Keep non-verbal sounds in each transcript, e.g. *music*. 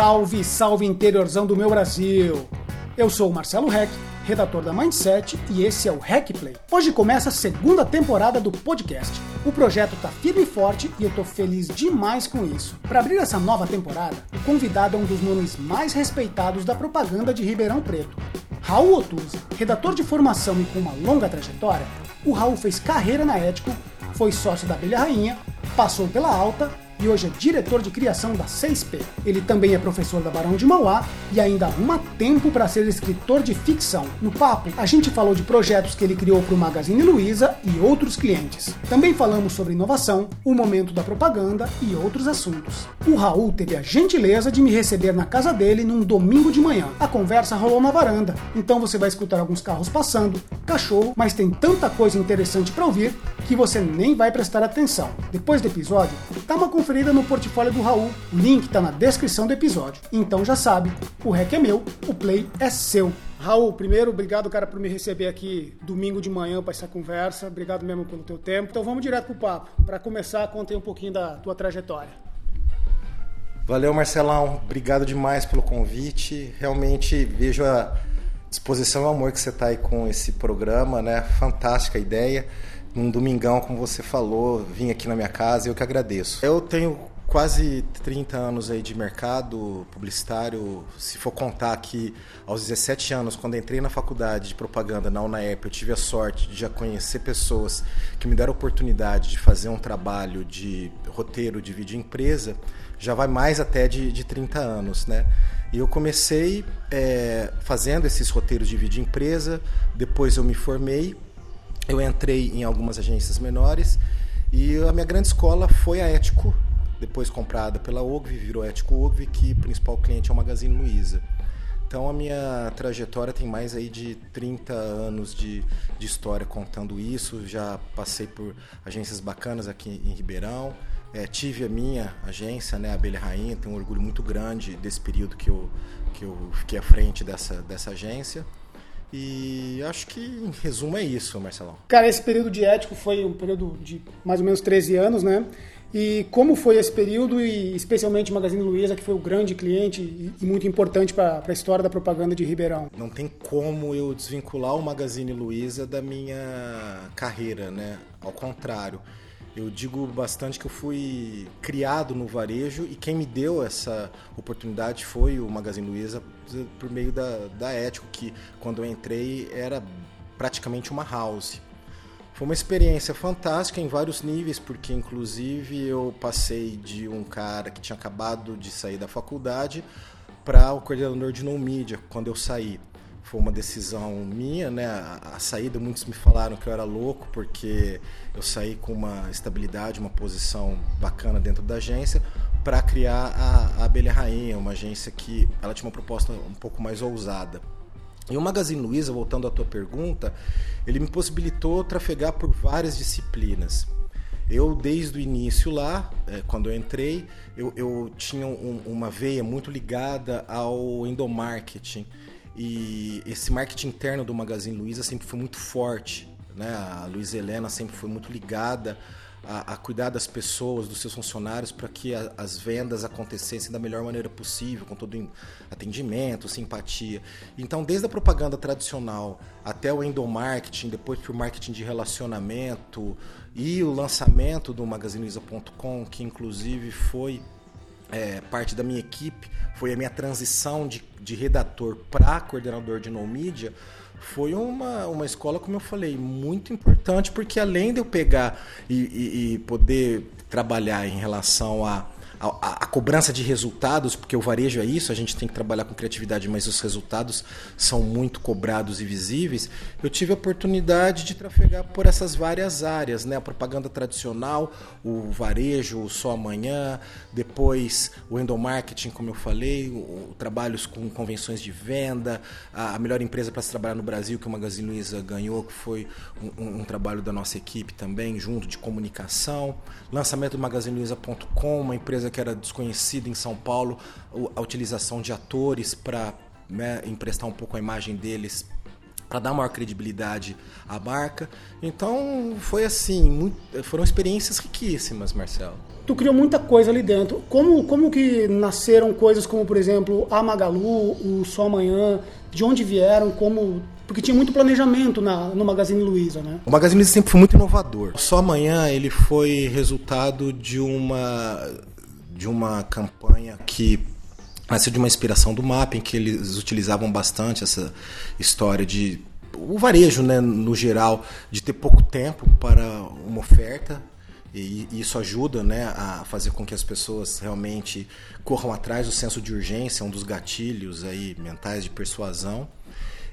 Salve, salve interiorzão do meu Brasil! Eu sou o Marcelo Reck, redator da Mindset, e esse é o Hack Play. Hoje começa a segunda temporada do podcast. O projeto tá firme e forte e eu tô feliz demais com isso. Para abrir essa nova temporada, o convidado é um dos nomes mais respeitados da propaganda de Ribeirão Preto. Raul Otuzzi, redator de formação e com uma longa trajetória, o Raul fez carreira na Ético, foi sócio da Abelha Rainha, passou pela Alta e hoje é diretor de criação da 6P. Ele também é professor da Barão de Mauá e ainda arruma tempo para ser escritor de ficção. No papo, a gente falou de projetos que ele criou para o Magazine Luiza e outros clientes. Também falamos sobre inovação, o momento da propaganda e outros assuntos. O Raul teve a gentileza de me receber na casa dele num domingo de manhã. A conversa rolou na varanda, então você vai escutar alguns carros passando, cachorro, mas tem tanta coisa interessante para ouvir que você nem vai prestar atenção. Depois do episódio, dá uma conferida no portfólio do Raul. O link está na descrição do episódio. Então já sabe, o rec é meu, o play é seu. Raul, primeiro, obrigado, cara, por me receber aqui domingo de manhã para essa conversa. Obrigado mesmo pelo teu tempo. Então vamos direto pro papo. Para começar, conte um pouquinho da tua trajetória. Valeu, Marcelão. Obrigado demais pelo convite. Realmente vejo a disposição e o amor que você está aí com esse programa, né? Fantástica ideia num domingão, como você falou, vim aqui na minha casa e eu que agradeço. Eu tenho quase 30 anos aí de mercado publicitário. Se for contar que aos 17 anos, quando entrei na faculdade de propaganda na UNAEP, eu tive a sorte de já conhecer pessoas que me deram a oportunidade de fazer um trabalho de roteiro de vídeo empresa, já vai mais até de, de 30 anos, né? E eu comecei é, fazendo esses roteiros de vídeo empresa, depois eu me formei eu entrei em algumas agências menores e a minha grande escola foi a Ético, depois comprada pela Ogvi, virou Ético Ogvi, que o principal cliente é o Magazine Luiza. Então a minha trajetória tem mais aí de 30 anos de, de história contando isso. Já passei por agências bacanas aqui em Ribeirão. É, tive a minha agência, né, a Abelha Rainha, tenho um orgulho muito grande desse período que eu, que eu fiquei à frente dessa, dessa agência. E acho que, em resumo, é isso, Marcelão. Cara, esse período de ético foi um período de mais ou menos 13 anos, né? E como foi esse período, e especialmente o Magazine Luiza, que foi o grande cliente e muito importante para a história da propaganda de Ribeirão? Não tem como eu desvincular o Magazine Luiza da minha carreira, né? Ao contrário. Eu digo bastante que eu fui criado no varejo e quem me deu essa oportunidade foi o Magazine Luiza por meio da, da Ético, que quando eu entrei era praticamente uma house. Foi uma experiência fantástica em vários níveis, porque inclusive eu passei de um cara que tinha acabado de sair da faculdade para o coordenador de no media quando eu saí foi uma decisão minha, né? A, saída, muitos me falaram que eu era louco porque eu saí com uma estabilidade, uma posição bacana dentro da agência para criar a, a Abelha Rainha, uma agência que ela tinha uma proposta um pouco mais ousada. E o Magazine Luiza, voltando à tua pergunta, ele me possibilitou trafegar por várias disciplinas. Eu, desde o início lá, é, quando eu entrei, eu, eu tinha um, uma veia muito ligada ao endomarketing. E esse marketing interno do Magazine Luiza sempre foi muito forte. Né? A Luiza Helena sempre foi muito ligada a, a cuidar das pessoas, dos seus funcionários, para que a, as vendas acontecessem da melhor maneira possível, com todo atendimento, simpatia. Então, desde a propaganda tradicional até o endomarketing, depois para o marketing de relacionamento e o lançamento do magazineluiza.com, que inclusive foi é, parte da minha equipe, foi a minha transição de, de redator para coordenador de no media, foi uma, uma escola, como eu falei, muito importante, porque além de eu pegar e, e, e poder trabalhar em relação a a, a, cobrança de resultados, porque o varejo é isso, a gente tem que trabalhar com criatividade, mas os resultados são muito cobrados e visíveis. Eu tive a oportunidade de trafegar por essas várias áreas, né? A propaganda tradicional, o varejo, o só amanhã, depois o endomarketing, como eu falei, o, o trabalhos com convenções de venda, a, a melhor empresa para se trabalhar no Brasil que o Magazine Luiza ganhou, que foi um, um, um trabalho da nossa equipe também, junto de comunicação, lançamento do magazineluiza.com, uma empresa que era desconhecida em São Paulo, a utilização de atores para né, emprestar um pouco a imagem deles para dar maior credibilidade à marca. Então foi assim, muito, foram experiências riquíssimas, Marcelo. Tu criou muita coisa ali dentro. Como, como que nasceram coisas como, por exemplo, a Magalu, o Só Amanhã? De onde vieram? Como porque tinha muito planejamento na, no Magazine Luiza, né? O Magazine Luiza sempre foi muito inovador. Só amanhã ele foi resultado de uma de uma campanha que nasceu de uma inspiração do mapping que eles utilizavam bastante essa história de o varejo, né, no geral, de ter pouco tempo para uma oferta e isso ajuda né, a fazer com que as pessoas realmente corram atrás do senso de urgência, um dos gatilhos aí mentais de persuasão.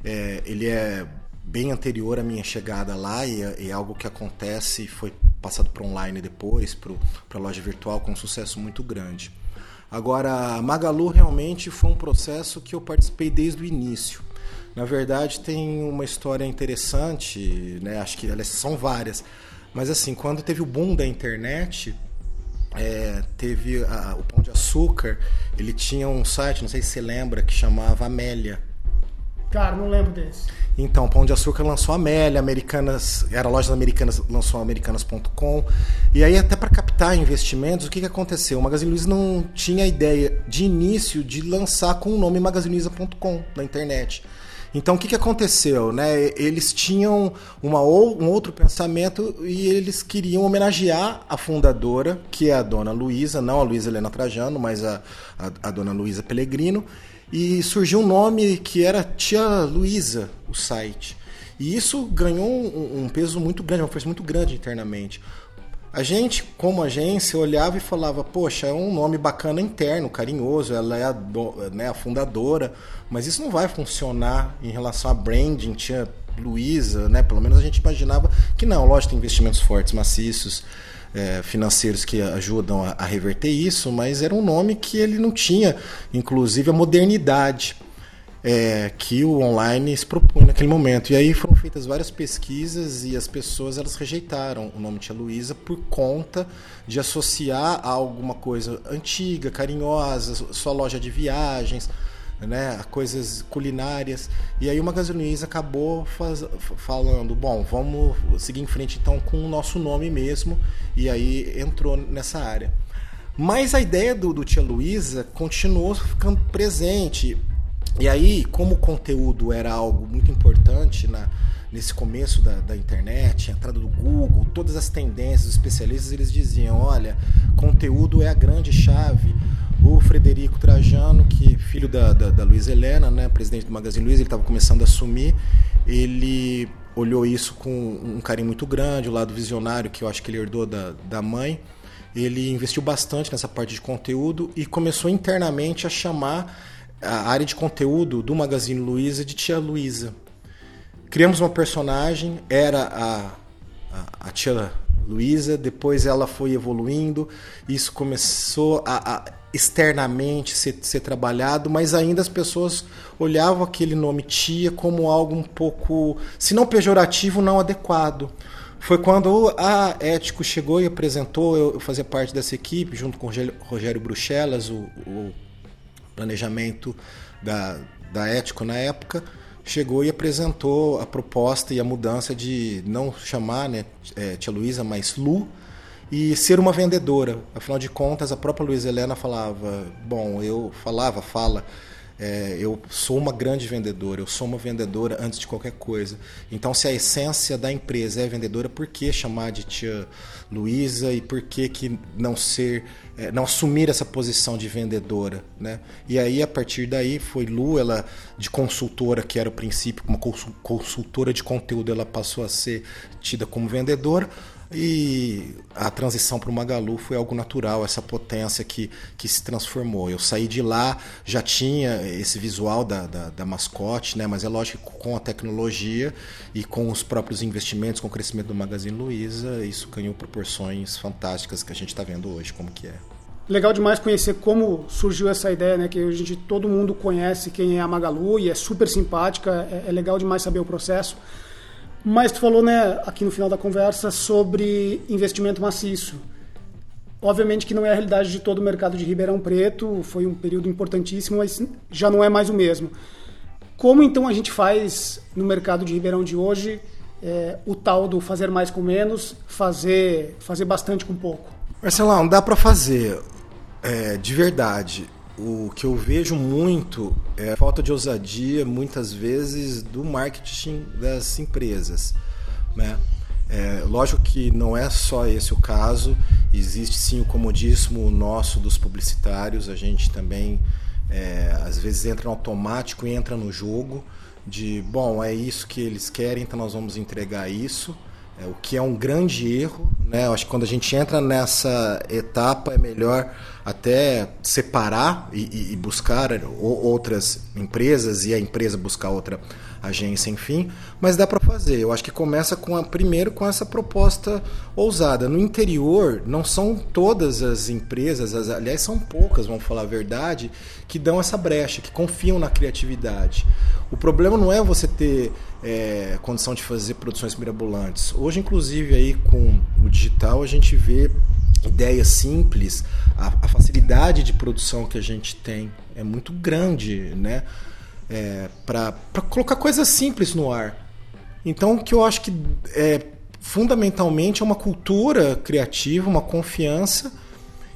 É, ele é bem anterior à minha chegada lá e é, é algo que acontece e foi passado para online depois, para a loja virtual com um sucesso muito grande. Agora, Magalu realmente foi um processo que eu participei desde o início. Na verdade, tem uma história interessante, né? acho que elas são várias, mas assim, quando teve o boom da internet, é, teve a, o Pão de Açúcar, ele tinha um site, não sei se você lembra, que chamava Amélia. Cara, não lembro desse. Então, Pão de Açúcar lançou a Amélia, Americanas, era lojas americanas, lançou americanas.com. E aí, até para captar investimentos, o que, que aconteceu? O Magazine Luiza não tinha ideia de início de lançar com o nome magazineluiza.com na internet. Então, o que, que aconteceu? Né? Eles tinham uma, um outro pensamento e eles queriam homenagear a fundadora, que é a dona Luísa, não a Luísa Helena Trajano, mas a, a, a dona Luísa Pellegrino e surgiu um nome que era Tia Luísa, o site. E isso ganhou um, um, peso muito grande, uma força muito grande internamente. A gente, como agência, olhava e falava: Poxa, é um nome bacana interno, carinhoso, ela é a, né, a fundadora, mas isso não vai funcionar em relação a branding, Tia Luísa, né? Pelo menos a gente imaginava que não. Lógico, tem investimentos fortes, maciços é, financeiros que ajudam a, a, reverter isso, mas era um nome que ele não tinha, inclusive, a modernidade é, que o online se propunha naquele momento. E aí foram feitas várias pesquisas e as pessoas elas rejeitaram o nome Tia Luísa por conta de associar a alguma coisa antiga, carinhosa, sua loja de viagens né, coisas culinárias. E aí Magazine Luiza acabou faz, falando, bom, vamos seguir em frente então com o nosso nome mesmo, e aí entrou nessa área. Mas a ideia do, do Tia Luísa continuou ficando presente. E aí, como o conteúdo era algo muito importante na, nesse começo da, da, internet, a entrada do Google, todas as tendências, os especialistas, eles diziam, olha, conteúdo é a grande chave o Frederico Trajano, que filho da, da, da Luiz Helena, né, presidente do Magazine Luiza, ele estava começando a assumir, ele olhou isso com um carinho muito grande, o lado visionário que eu acho que ele herdou da, da mãe. Ele investiu bastante nessa parte de conteúdo e começou internamente a chamar a área de conteúdo do Magazine Luiza de Tia Luiza. Criamos uma personagem, era a, a, a Tia Luiza, depois ela foi evoluindo, isso começou a, a externamente ser, ser, trabalhado, mas ainda as pessoas olhavam aquele nome tia como algo um pouco, se não pejorativo, não adequado. Foi quando a Ético chegou e apresentou, eu fazia parte dessa equipe, junto com Rogério Bruxelas, o, o planejamento da, da Ético na época, chegou e apresentou a proposta e a mudança de não chamar né, é, Tia Luísa, mas Lu, e ser uma vendedora. Afinal de contas, a própria Luiz Helena falava, bom, eu falava, fala, é, eu sou uma grande vendedora, eu sou uma vendedora antes de qualquer coisa. Então, se a essência da empresa é vendedora, por que chamar de tia Luísa e por que, que não ser, é, não assumir essa posição de vendedora, né? E aí, a partir daí, foi Lu, ela de consultora, que era o princípio, uma consultora de conteúdo, ela passou a ser tida como vendedora e a transição para o Magalu foi algo natural, essa potência que, que se transformou. Eu saí de lá, já tinha esse visual da, da, da mascote, né? mas é lógico que com a tecnologia e com os próprios investimentos, com o crescimento do Magazine Luiza, isso ganhou proporções fantásticas que a gente está vendo hoje, como que é. Legal demais conhecer como surgiu essa ideia, né? Que a gente todo mundo conhece quem é a Magalu e é super simpática. É, é legal demais saber o processo. Mas tu falou, né, aqui no final da conversa, sobre investimento maciço. Obviamente que não é a realidade de todo o mercado de Ribeirão Preto, foi um período importantíssimo, mas já não é mais o mesmo. Como então a gente faz no mercado de Ribeirão de hoje é, o tal do fazer mais com menos, fazer, fazer bastante com pouco? Marcelão, dá para fazer é, de verdade. O que eu vejo muito é a falta de ousadia, muitas vezes, do marketing das empresas. Né? É, lógico que não é só esse o caso, existe sim o comodismo nosso dos publicitários, a gente também é, às vezes entra no automático e entra no jogo de, bom, é isso que eles querem, então nós vamos entregar isso. É, o que é um grande erro, né? Eu acho que quando a gente entra nessa etapa é melhor até separar e, e buscar outras empresas e a empresa buscar outra agência, enfim, mas dá para fazer. Eu acho que começa com a, primeiro com essa proposta ousada. No interior, não são todas as empresas, as, aliás, são poucas, vamos falar a verdade, que dão essa brecha, que confiam na criatividade. O problema não é você ter é, condição de fazer produções mirabolantes. Hoje, inclusive, aí com o digital, a gente vê ideias simples, a, a facilidade de produção que a gente tem é muito grande, né? é, para colocar coisas simples no ar. Então, o que eu acho que é fundamentalmente é uma cultura criativa, uma confiança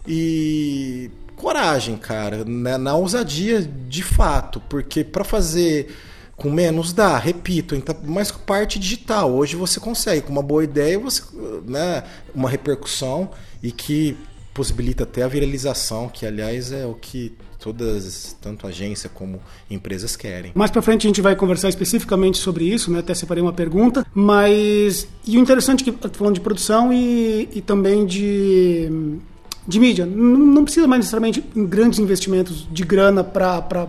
e coragem, cara, né? na ousadia de fato, porque para fazer com menos dá, repito, então, mas parte digital. Hoje você consegue, com uma boa ideia, você, né, uma repercussão e que possibilita até a viralização, que aliás é o que todas, tanto agência como empresas querem. Mais para frente a gente vai conversar especificamente sobre isso, né? Até separei uma pergunta, mas e o interessante é que falando de produção e, e também de de mídia, não, não precisa mais necessariamente grandes investimentos de grana para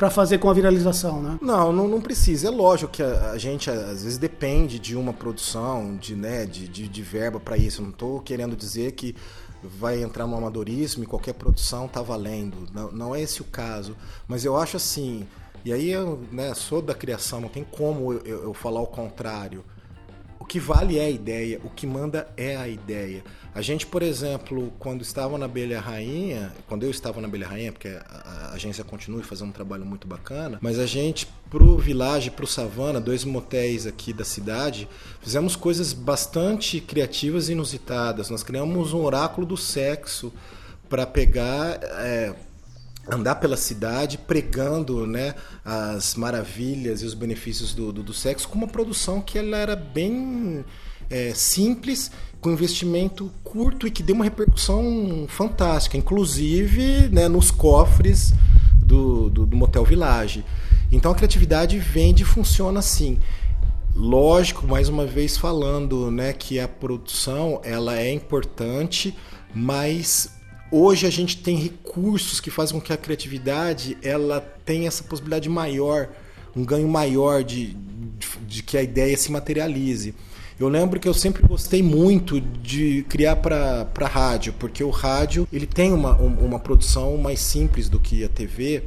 para fazer com a viralização, né? Não, não, não, precisa. É lógico que a, a, gente às vezes depende de uma produção, de, né, de, de, de verba para isso. Não estou querendo dizer que vai entrar no amadorismo e qualquer produção tá valendo. Não, não é esse o caso. Mas eu acho assim, e aí eu né, sou da criação, não tem como eu, eu, eu falar o contrário. O que vale é a ideia, o que manda é a ideia. A gente, por exemplo, quando estava na Abelha Rainha, quando eu estava na Abelha Rainha, porque a, agência continua fazendo um trabalho muito bacana, mas a gente, pro Village, pro Savana, dois motéis aqui da cidade, fizemos coisas bastante criativas e inusitadas. Nós criamos um oráculo do sexo para pegar. É, andar pela cidade pregando né, as maravilhas e os benefícios do, do, do sexo com uma produção que ela era bem é, simples, com investimento curto e que deu uma repercussão fantástica, inclusive né, nos cofres do, do, do Motel Village. Então a criatividade vende e funciona assim. Lógico, mais uma vez falando, né, que a produção ela é importante, mas hoje a gente tem recursos que fazem com que a criatividade ela tenha essa possibilidade maior, um ganho maior de, de, de que a ideia se materialize. Eu lembro que eu sempre gostei muito de criar para rádio, porque o rádio ele tem uma, uma produção mais simples do que a TV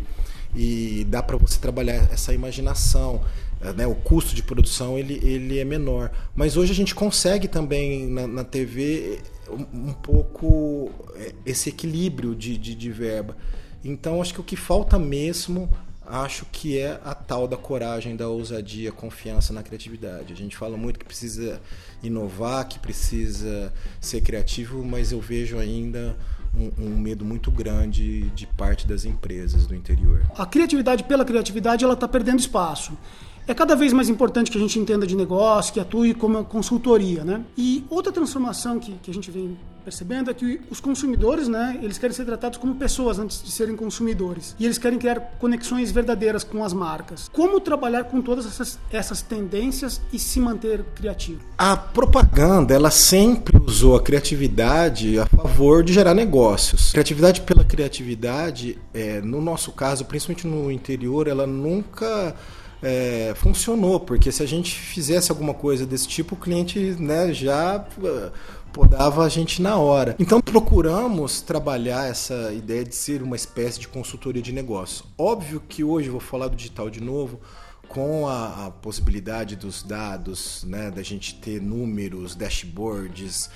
e dá para você trabalhar essa imaginação. Eh, né? O custo de produção ele, ele é menor. Mas hoje a gente consegue também na, na TV um, um, pouco eh, esse equilíbrio de, de, de verba. Então acho que o que falta mesmo acho que é a tal da coragem, da ousadia, confiança na criatividade. A gente fala muito que precisa inovar, que precisa ser criativo, mas eu vejo ainda um, um, medo muito grande de parte das empresas do interior. A criatividade pela criatividade ela está perdendo espaço. É cada vez mais importante que a gente entenda de negócio, que atue como consultoria, né? E outra transformação que, que a gente vem percebendo é que os consumidores, né, eles querem ser tratados como pessoas antes de serem consumidores. E eles querem criar conexões verdadeiras com as marcas. Como trabalhar com todas essas, essas tendências e se manter criativo? A propaganda, ela sempre usou a criatividade a favor de gerar negócios. Criatividade pela criatividade, é, no nosso caso, principalmente no interior, ela nunca é, funcionou, porque se a gente fizesse alguma coisa desse tipo, o cliente né, já podava a gente na hora. Então procuramos trabalhar essa ideia de ser uma espécie de consultoria de negócio. Óbvio que hoje vou falar do digital de novo, com a, a possibilidade dos dados, né, da gente ter números, dashboards,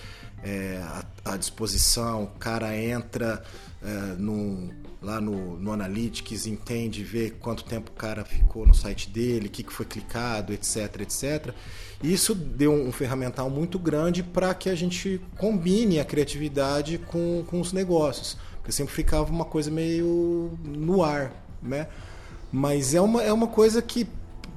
é, à, à, disposição, o cara entra é, no, lá no, no Analytics, entende, vê quanto tempo o cara ficou no site dele, o que, que foi clicado, etc, etc. Isso deu um ferramental muito grande para que a gente combine a criatividade com, com os negócios. Porque sempre ficava uma coisa meio no ar, né? Mas é uma, é uma coisa que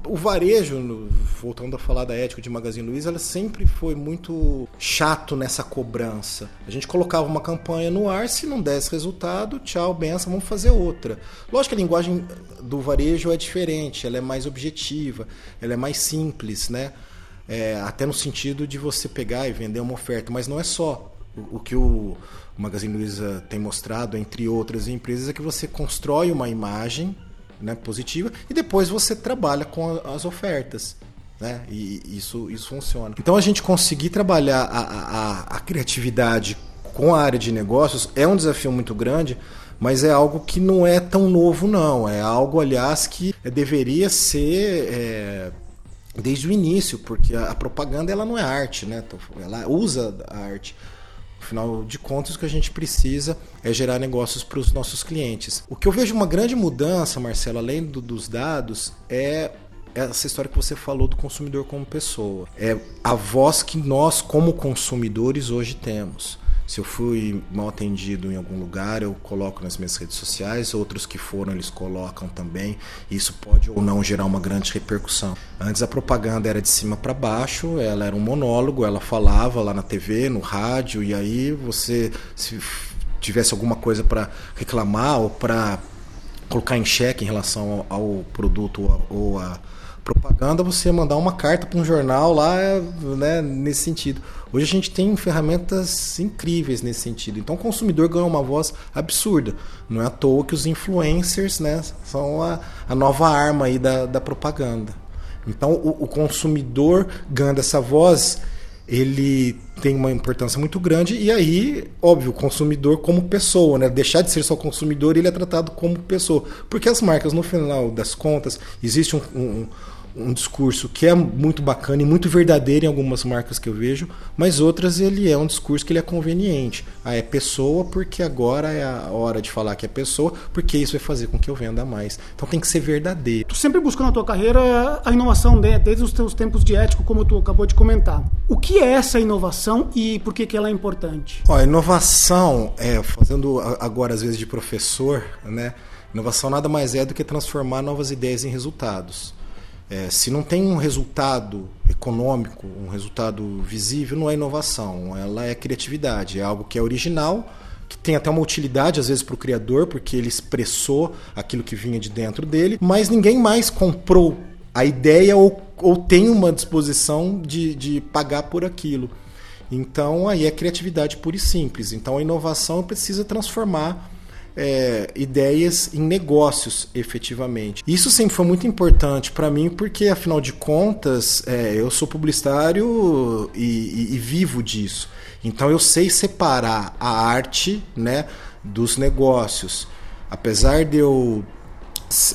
o varejo, voltando a falar da ética de Magazine Luiza, ela sempre foi muito chato nessa cobrança. A gente colocava uma campanha no ar, se não desse resultado, tchau, benção, vamos fazer outra. Lógico que a linguagem do varejo é diferente, ela é mais objetiva, ela é mais simples, né? É, até no sentido de você pegar e vender uma oferta, mas não é só. O, o que o Magazine Luiza tem mostrado, entre outras empresas, é que você constrói uma imagem né, positiva e depois você trabalha com as ofertas. Né? E isso, isso funciona. Então a gente conseguir trabalhar a, a, a criatividade com a área de negócios é um desafio muito grande, mas é algo que não é tão novo, não. É algo, aliás, que deveria ser é, desde o início, porque a, propaganda ela não é arte, né? Ela usa a arte. Afinal de contas, o que a gente precisa é gerar negócios para os nossos clientes. O que eu vejo uma grande mudança, Marcelo, além do, dos dados, é essa história que você falou do consumidor como pessoa. É a voz que nós, como consumidores, hoje temos. Se eu fui mal atendido em algum lugar, eu coloco nas minhas redes sociais, outros que foram, eles colocam também. Isso pode ou não gerar uma grande repercussão. Antes a propaganda era de cima para baixo, ela era um monólogo, ela falava lá na TV, no rádio, e aí você, se tivesse alguma coisa para reclamar ou para colocar em xeque em relação ao, ao produto ou a propaganda, você mandar uma carta para um jornal lá, né, nesse sentido. Hoje a gente tem ferramentas incríveis nesse sentido. Então o consumidor ganha uma voz absurda. Não é à toa que os influencers né, são a, a nova arma aí da, da propaganda. Então o, o consumidor ganha essa voz, ele tem uma importância muito grande e aí, óbvio, o consumidor como pessoa, né? Deixar de ser só consumidor, ele é tratado como pessoa. Porque as marcas, no final das contas, existe um, um um discurso que é muito bacana e muito verdadeiro em algumas marcas que eu vejo, mas outras ele é um discurso que ele é conveniente. Ah, é pessoa porque agora é a hora de falar que é pessoa, porque isso vai fazer com que eu venda mais. Então tem que ser verdadeiro. Tu sempre buscou na tua carreira a inovação né? desde os teus tempos de ético, como tu acabou de comentar. O que é essa inovação e por que, que ela é importante? Ó, a inovação, é, fazendo agora às vezes de professor, né? Inovação nada mais é do que transformar novas ideias em resultados. É, se não tem um resultado econômico, um resultado visível, não é inovação, ela é criatividade, é algo que é original, que tem até uma utilidade às vezes para o criador, porque ele expressou aquilo que vinha de dentro dele, mas ninguém mais comprou a ideia ou, ou tem uma disposição de, de pagar por aquilo. Então aí é criatividade pura e simples. Então a inovação precisa transformar é, ideias em negócios, efetivamente. Isso sempre foi muito importante para mim, porque afinal de contas é, eu sou publicitário e, e, e, vivo disso. Então eu sei separar a arte né, dos negócios. Apesar de eu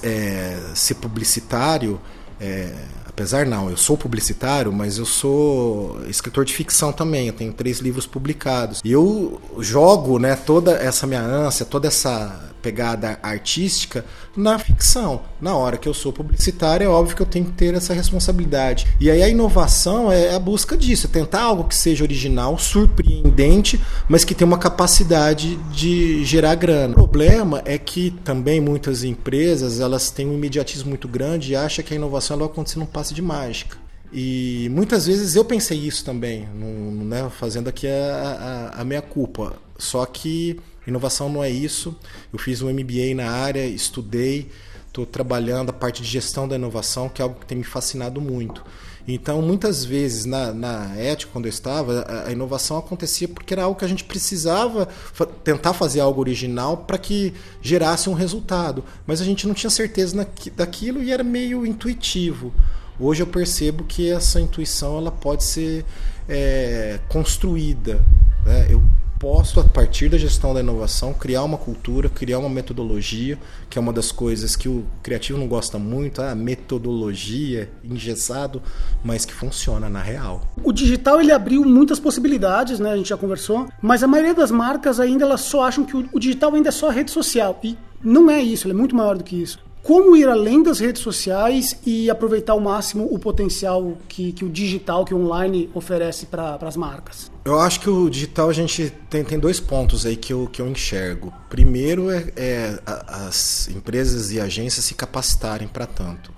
é, ser publicitário, é, apesar não, eu sou publicitário, mas eu sou escritor de ficção também. Eu tenho três livros publicados. E eu jogo, né, toda essa minha ânsia, toda essa pegada artística na ficção. Na hora que eu sou publicitário, é óbvio que eu tenho que ter essa responsabilidade. E aí a inovação é a busca disso, é tentar algo que seja original, surpreendente, mas que tenha uma capacidade de gerar grana. O problema é que também muitas empresas elas têm um imediatismo muito grande e acham que a inovação vai acontecer num passe de mágica. E muitas vezes eu pensei isso também, né, fazendo aqui a, a, a minha culpa. Só que Inovação não é isso. Eu fiz um MBA na área, estudei, estou trabalhando a parte de gestão da inovação, que é algo que tem me fascinado muito. Então, muitas vezes na, na ética, quando eu estava, a, a, inovação acontecia porque era algo que a gente precisava fa tentar fazer algo original para que gerasse um resultado. Mas a gente não tinha certeza daquilo e era meio intuitivo. Hoje eu percebo que essa intuição ela pode ser é, construída. Né? Eu posso, a partir da gestão da inovação, criar uma cultura, criar uma metodologia, que é uma das coisas que o criativo não gosta muito, a metodologia, engessado, mas que funciona na real. O digital ele abriu muitas possibilidades, né? A gente já conversou, mas a maioria das marcas ainda elas só acham que o, digital ainda é só rede social. E não é isso, ele é muito maior do que isso como ir além das redes sociais e aproveitar ao máximo o potencial que, que o digital, que o online oferece para as marcas? Eu acho que o digital a gente tem, tem dois pontos aí que eu, que eu enxergo. Primeiro é, é as empresas e agências se capacitarem para tanto.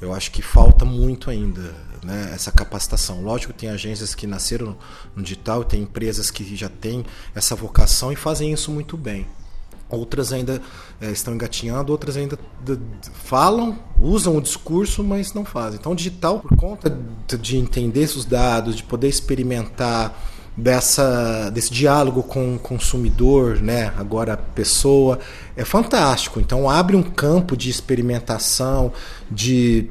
Eu acho que falta muito ainda né, essa capacitação. Lógico tem agências que nasceram no digital, tem empresas que já têm essa vocação e fazem isso muito bem. Outras ainda é, estão engatinhando, outras ainda falam, usam o discurso, mas não fazem. Então, o digital, por conta de entender os dados, de poder experimentar dessa, desse diálogo com o consumidor, né, agora pessoa, é fantástico. Então, abre um campo de experimentação, de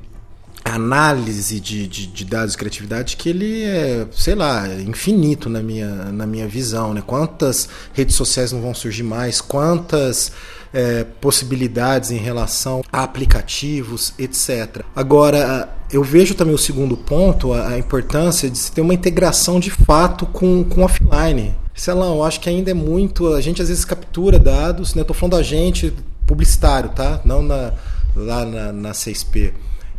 análise de, de, de, dados de criatividade que ele é, sei lá, infinito na minha, na minha visão. Né? Quantas redes sociais não vão surgir mais? Quantas é, possibilidades em relação a aplicativos, etc. Agora, eu vejo também o segundo ponto, a, a importância de se ter uma integração de fato com, com offline. Sei lá, eu acho que ainda é muito. A gente às vezes captura dados, né? Eu tô falando da gente, publicitário, tá? Não na, lá na, na 6P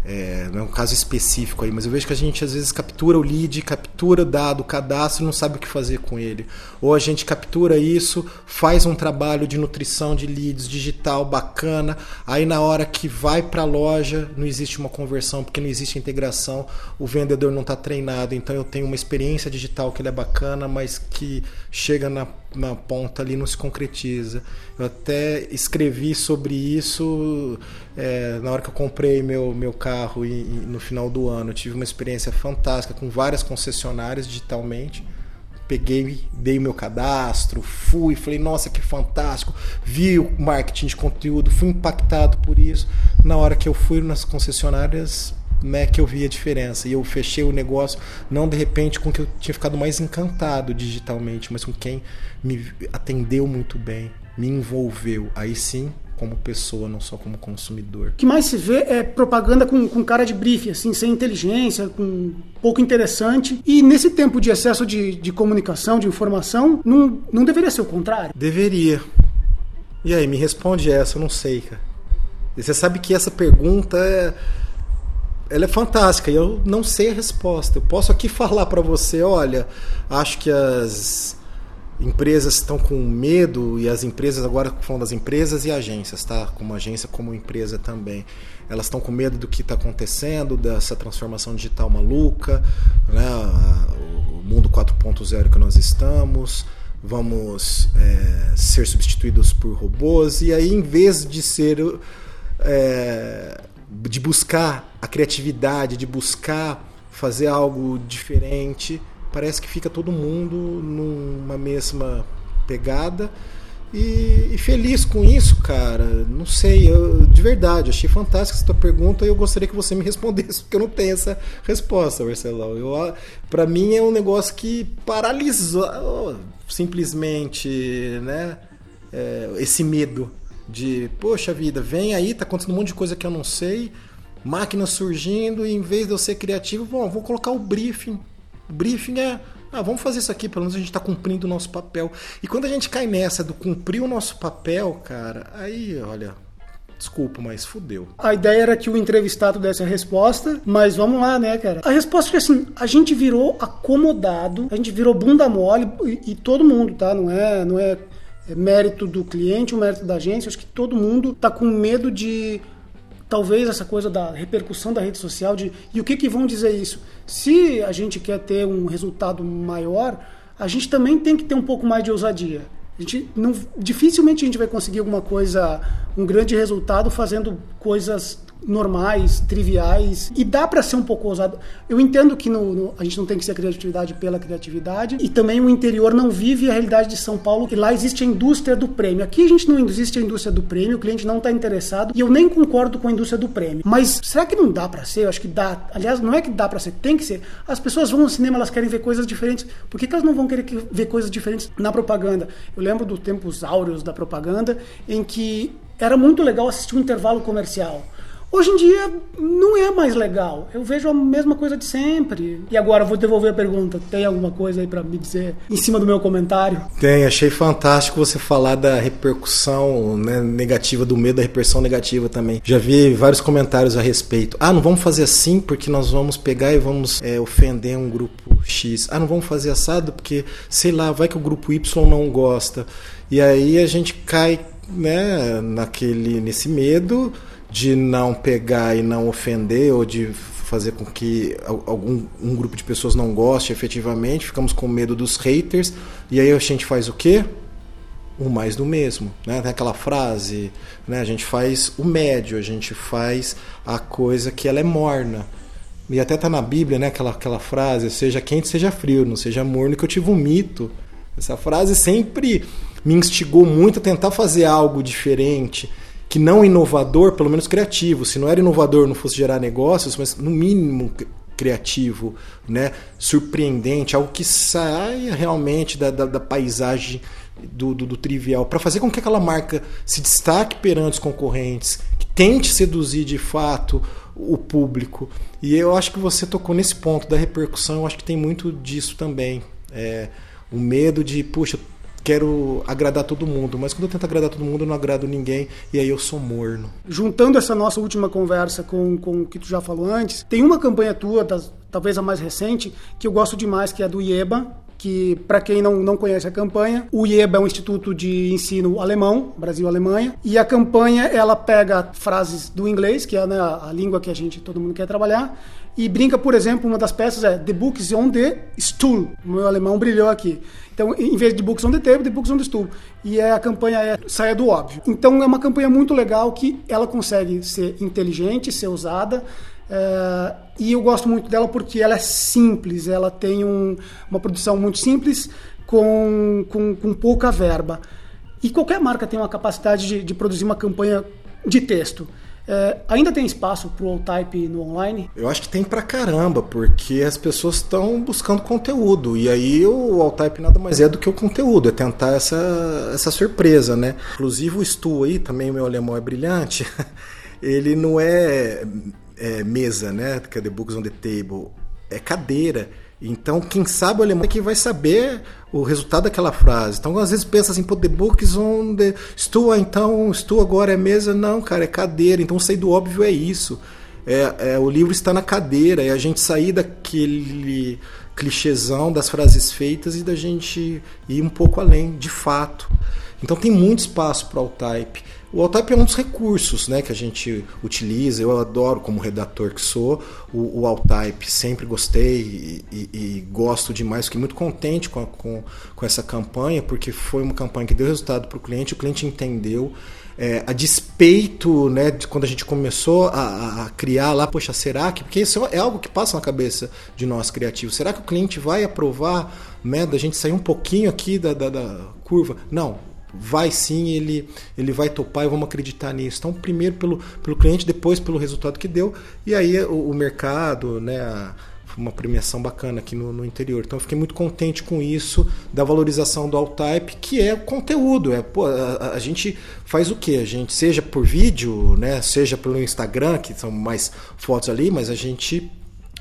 é, não é um caso específico aí, mas eu vejo que a gente às vezes captura o lead, captura o dado, o cadastro não sabe o que fazer com ele. Ou a gente captura isso, faz um trabalho de nutrição de leads digital bacana, aí na hora que vai para a loja não existe uma conversão porque não existe integração, o vendedor não está treinado, então eu tenho uma experiência digital que ele é bacana, mas que chega na na ponta ali não se concretiza. Eu até escrevi sobre isso é, na hora que eu comprei meu, meu carro e, e, no final do ano. Eu tive uma experiência fantástica com várias concessionárias digitalmente. Peguei, dei o meu cadastro, fui, falei, nossa, que fantástico. Vi o marketing de conteúdo, fui impactado por isso. Na hora que eu fui nas concessionárias, né, que eu vi a diferença. E eu fechei o negócio, não de repente com que eu tinha ficado mais encantado digitalmente, mas com quem me atendeu muito bem, me envolveu. Aí sim, como pessoa, não só como consumidor. O que mais se vê é propaganda com, com cara de briefing, assim, sem inteligência, com pouco interessante. E nesse tempo de excesso de, de comunicação, de informação, não, não deveria ser o contrário? Deveria. E aí, me responde essa, eu não sei, cara. E você sabe que essa pergunta é ela é fantástica e eu não sei a resposta. Eu posso aqui *laughs* falar para você, olha, acho que as empresas estão com medo e as empresas agora falando das empresas e agências, tá? Como agência, como empresa também. Elas estão com medo do que está acontecendo, dessa transformação digital maluca, né? O mundo 4.0 que nós estamos. Vamos é, ser substituídos por robôs e aí, em vez de ser é, de buscar a criatividade, de buscar fazer algo diferente, parece que fica todo mundo numa mesma pegada. E, e, feliz com isso, cara. Não sei, eu, de verdade, achei fantástica essa tua pergunta e eu gostaria que você me *laughs* respondesse, porque eu não tenho essa resposta, Marcelão. Eu, pra mim é um negócio que paralisou simplesmente, né? É, esse medo de, poxa vida, vem aí, tá acontecendo um monte de coisa que eu não sei, máquina surgindo, e em vez de eu ser criativo, bom, vou colocar o briefing. O briefing é, ah, vamos fazer isso aqui, pelo menos a gente está cumprindo o nosso papel. E quando a gente cai nessa do cumprir o nosso papel, cara, aí, olha, Desculpa, mas fudeu. A ideia era que o entrevistado desse a resposta, mas vamos lá, né, cara? A resposta é assim: a gente virou acomodado, a gente virou bunda mole e, e todo mundo, tá? Não é, não é é mérito do cliente, o mérito da agência. Acho que todo mundo está com medo de talvez essa coisa da repercussão da rede social de e o que que vão dizer isso. Se a gente quer ter um resultado maior, a gente também tem que ter um pouco mais de ousadia. A gente não, dificilmente a gente vai conseguir alguma coisa, um grande resultado fazendo coisas normais, triviais, e dá para ser um pouco ousado. Eu entendo que no, no, a gente não tem que ser criatividade pela criatividade, e também o interior não vive a realidade de São Paulo, e lá existe a indústria do prêmio. Aqui a gente não existe a indústria do prêmio, o cliente não está interessado, e eu nem concordo com a indústria do prêmio. Mas será que não dá para ser? Eu acho que dá. Aliás, não é que dá para ser, tem que ser. As pessoas vão no cinema, elas querem ver coisas diferentes. Por que, que elas não vão querer ver coisas diferentes na propaganda? Eu lembro dos tempos áureos da propaganda, em que era muito legal assistir um intervalo comercial. Hoje em dia não é mais legal. Eu vejo a mesma coisa de sempre. E agora vou devolver a pergunta. Tem alguma coisa aí para me dizer em cima do meu comentário? Tem, achei fantástico você falar da repercussão né, negativa, do medo da repercussão negativa também. Já vi vários comentários a respeito. Ah, não vamos fazer assim porque nós vamos pegar e vamos é, ofender um grupo X. Ah, não vamos fazer assado porque, sei lá, vai que o grupo Y não gosta. E aí a gente cai né, naquele, nesse medo de não pegar e não ofender ou de fazer com que algum um grupo de pessoas não goste efetivamente, ficamos com medo dos haters e aí a gente faz o quê? O mais do mesmo, né? Tem aquela frase, né? A gente faz o médio, a gente faz a coisa que ela é morna. E até tá na Bíblia, né? Aquela, aquela frase, seja quente, seja frio, não seja morno, que eu te vomito. Essa frase sempre me instigou muito a tentar fazer algo diferente que não inovador, pelo menos criativo. Se não era inovador, não fosse gerar negócios, mas no mínimo criativo, né? surpreendente, algo que saia realmente da, da, da paisagem do, do, do trivial, para fazer com que aquela marca se destaque perante os concorrentes, que tente seduzir de fato o público. E eu acho que você tocou nesse ponto da repercussão, eu acho que tem muito disso também. É, o medo de, puxa, quero agradar todo mundo, mas quando eu tento agradar todo mundo, eu não agrado ninguém e aí eu sou morno. Juntando essa nossa última conversa com, com o que tu já falou antes, tem uma campanha tua, das, talvez a mais recente, que eu gosto demais, que é a do IEBA, que para quem não, não conhece a campanha, o IEBA é um instituto de ensino alemão, Brasil-Alemanha, e a campanha ela pega frases do inglês, que é né, a língua que a gente todo mundo quer trabalhar, e brinca, por exemplo, uma das peças é The Books on the Stool. O meu alemão brilhou aqui. Então, em vez de books on the table, the books on the stool. E é, a campanha é saia do óbvio. Então, é uma campanha muito legal que ela consegue ser inteligente, ser usada. É, e eu gosto muito dela porque ela é simples, ela tem um, uma produção muito simples com, com, com, pouca verba. E qualquer marca tem uma capacidade de, de produzir uma campanha de texto. É, ainda tem espaço para o all-type no online? Eu acho que tem pra caramba, porque as pessoas estão buscando conteúdo. E aí o all-type nada mais é do que o conteúdo, é tentar essa, essa surpresa, né? Inclusive o Stu aí, também o meu alemão é brilhante, *laughs* ele não é, é mesa, né? Que é The Books on the Table, é cadeira. Então, quem sabe o alemão é que vai saber o resultado daquela frase. Então, às vezes pensa assim, pô, the books on the... Estou, então, estou agora é mesa. Não, cara, é cadeira. Então, sair do óbvio é isso. É, é, o livro está na cadeira. É a gente sair daquele clichêzão das frases feitas e da gente ir um pouco além, de fato. Então, tem muito espaço para o type. O Altype é um dos recursos né, que a gente utiliza. Eu adoro, como redator que sou, o, o Altype. Sempre gostei e, e, e, gosto demais. Fiquei muito contente com, a, com, com essa campanha, porque foi uma campanha que deu resultado para o cliente, o cliente entendeu. É, a despeito né, de quando a gente começou a, a, criar lá, poxa, será que. Porque isso é algo que passa na cabeça de nós criativos. Será que o cliente vai aprovar né, da gente sair um pouquinho aqui da, da, da curva? Não, vai sim, ele, ele vai topar e vamos acreditar nisso. Então, primeiro pelo, pelo cliente, depois pelo resultado que deu, e aí o, o mercado, né, a, uma premiação bacana aqui no, no, interior. Então, eu fiquei muito contente com isso, da valorização do All-Type, que é conteúdo. É, pô, a, a, gente faz o que? A gente, seja por vídeo, né, seja pelo Instagram, que são mais fotos ali, mas a gente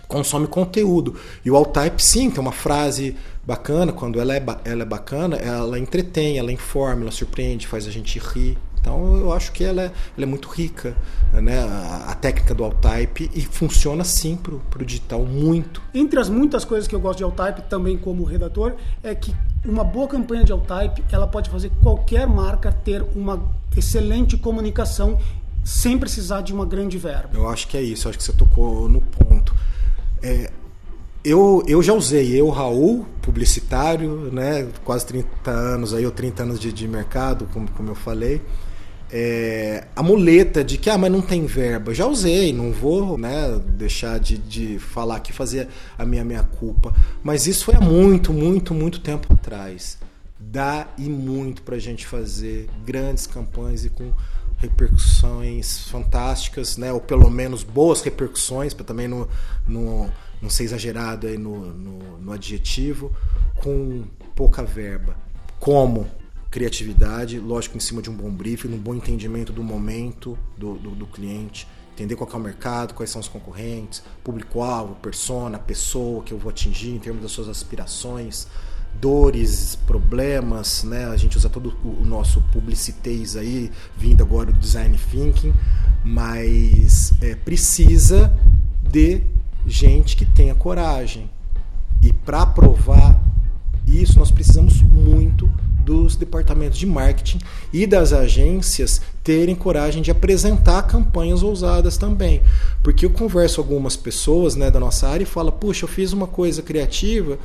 consome conteúdo. E o All-Type, sim, tem uma frase bacana, quando ela é, ela é bacana, ela entretém, ela informa, ela surpreende, faz a gente rir. Então eu acho que ela é, ela é muito rica, né? A, a técnica do All-Type e funciona sim para o digital muito. Entre as muitas coisas que eu gosto de All-Type, também como redator, é que uma boa campanha de All-Type ela pode fazer qualquer marca ter uma excelente comunicação sem precisar de uma grande verba. Eu acho que é isso, eu acho que você tocou no ponto. É, eu, eu já usei, eu, Raul, publicitário, né, quase 30 anos, aí, ou 30 anos de, de mercado, como, como eu falei. é, a muleta de que, ah, mas não tem verba. Já usei, não vou né, deixar de, de falar aqui, fazer a minha, minha culpa. Mas isso foi há muito, muito, muito tempo atrás. Dá e muito para a gente fazer grandes campanhas e com repercussões fantásticas, né? ou pelo menos boas repercussões, para também não, não, não ser exagerado aí no, no, no adjetivo, com pouca verba. Como? criatividade, lógico, em cima de um bom briefing, um bom entendimento do momento do, do, do cliente, entender qual é o mercado, quais são os concorrentes, público-alvo, persona, pessoa que eu vou atingir em termos das suas aspirações, dores, problemas, né? A gente usa todo o nosso publicitez aí, vindo agora do design thinking, mas é, precisa de gente que tenha coragem. E para provar isso, nós precisamos muito dos departamentos de marketing e das agências terem coragem de apresentar campanhas ousadas também. Porque eu converso algumas pessoas né, da nossa área e falo, puxa, eu fiz uma coisa criativa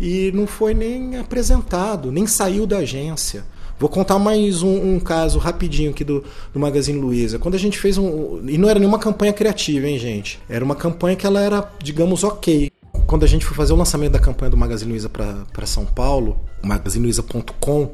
e não foi nem apresentado, nem saiu da agência. Vou contar mais um, um, caso rapidinho aqui do, do Magazine Luiza. Quando a gente fez um. E não era nenhuma campanha criativa, hein, gente? Era uma campanha que ela era, digamos, ok quando a gente foi fazer o lançamento da campanha do Magazine Luiza para São Paulo, magazineluiza.com,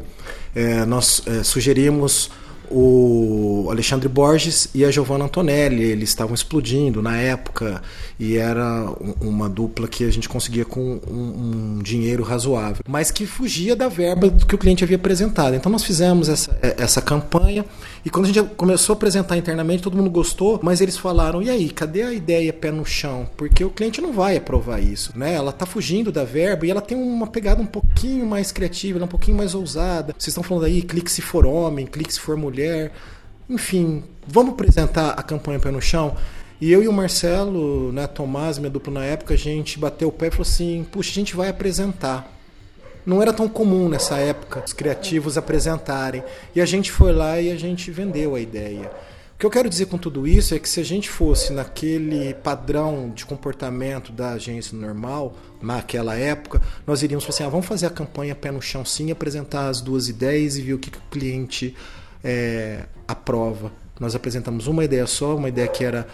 é, nós é, sugerimos o Alexandre Borges e a Giovanna Antonelli. Eles estavam explodindo na época e era uma dupla que a gente conseguia com um, um, dinheiro razoável, mas que fugia da verba que o cliente havia apresentado. Então nós fizemos essa, é, essa campanha e quando a gente começou a apresentar internamente, todo mundo gostou, mas eles falaram: e aí, cadê a ideia pé no chão? Porque o cliente não vai aprovar isso, né? Ela está fugindo da verba e ela tem uma pegada um pouquinho mais criativa, é um pouquinho mais ousada. Vocês estão falando aí, clique se for homem, clique se for mulher. Enfim, vamos apresentar a campanha pé no chão. E eu e o Marcelo, né, Tomás, minha dupla na época, a gente bateu o pé e falou assim: puxa, a gente vai apresentar. Não era tão comum nessa época os criativos apresentarem. E a gente foi lá e a gente vendeu a ideia. O que eu quero dizer com tudo isso é que se a gente fosse naquele padrão de comportamento da agência normal, naquela época, nós iríamos falar assim: ah, vamos fazer a campanha pé no chão sim, apresentar as duas ideias e ver o que, que o cliente é, aprova. Nós apresentamos uma ideia só, uma ideia que era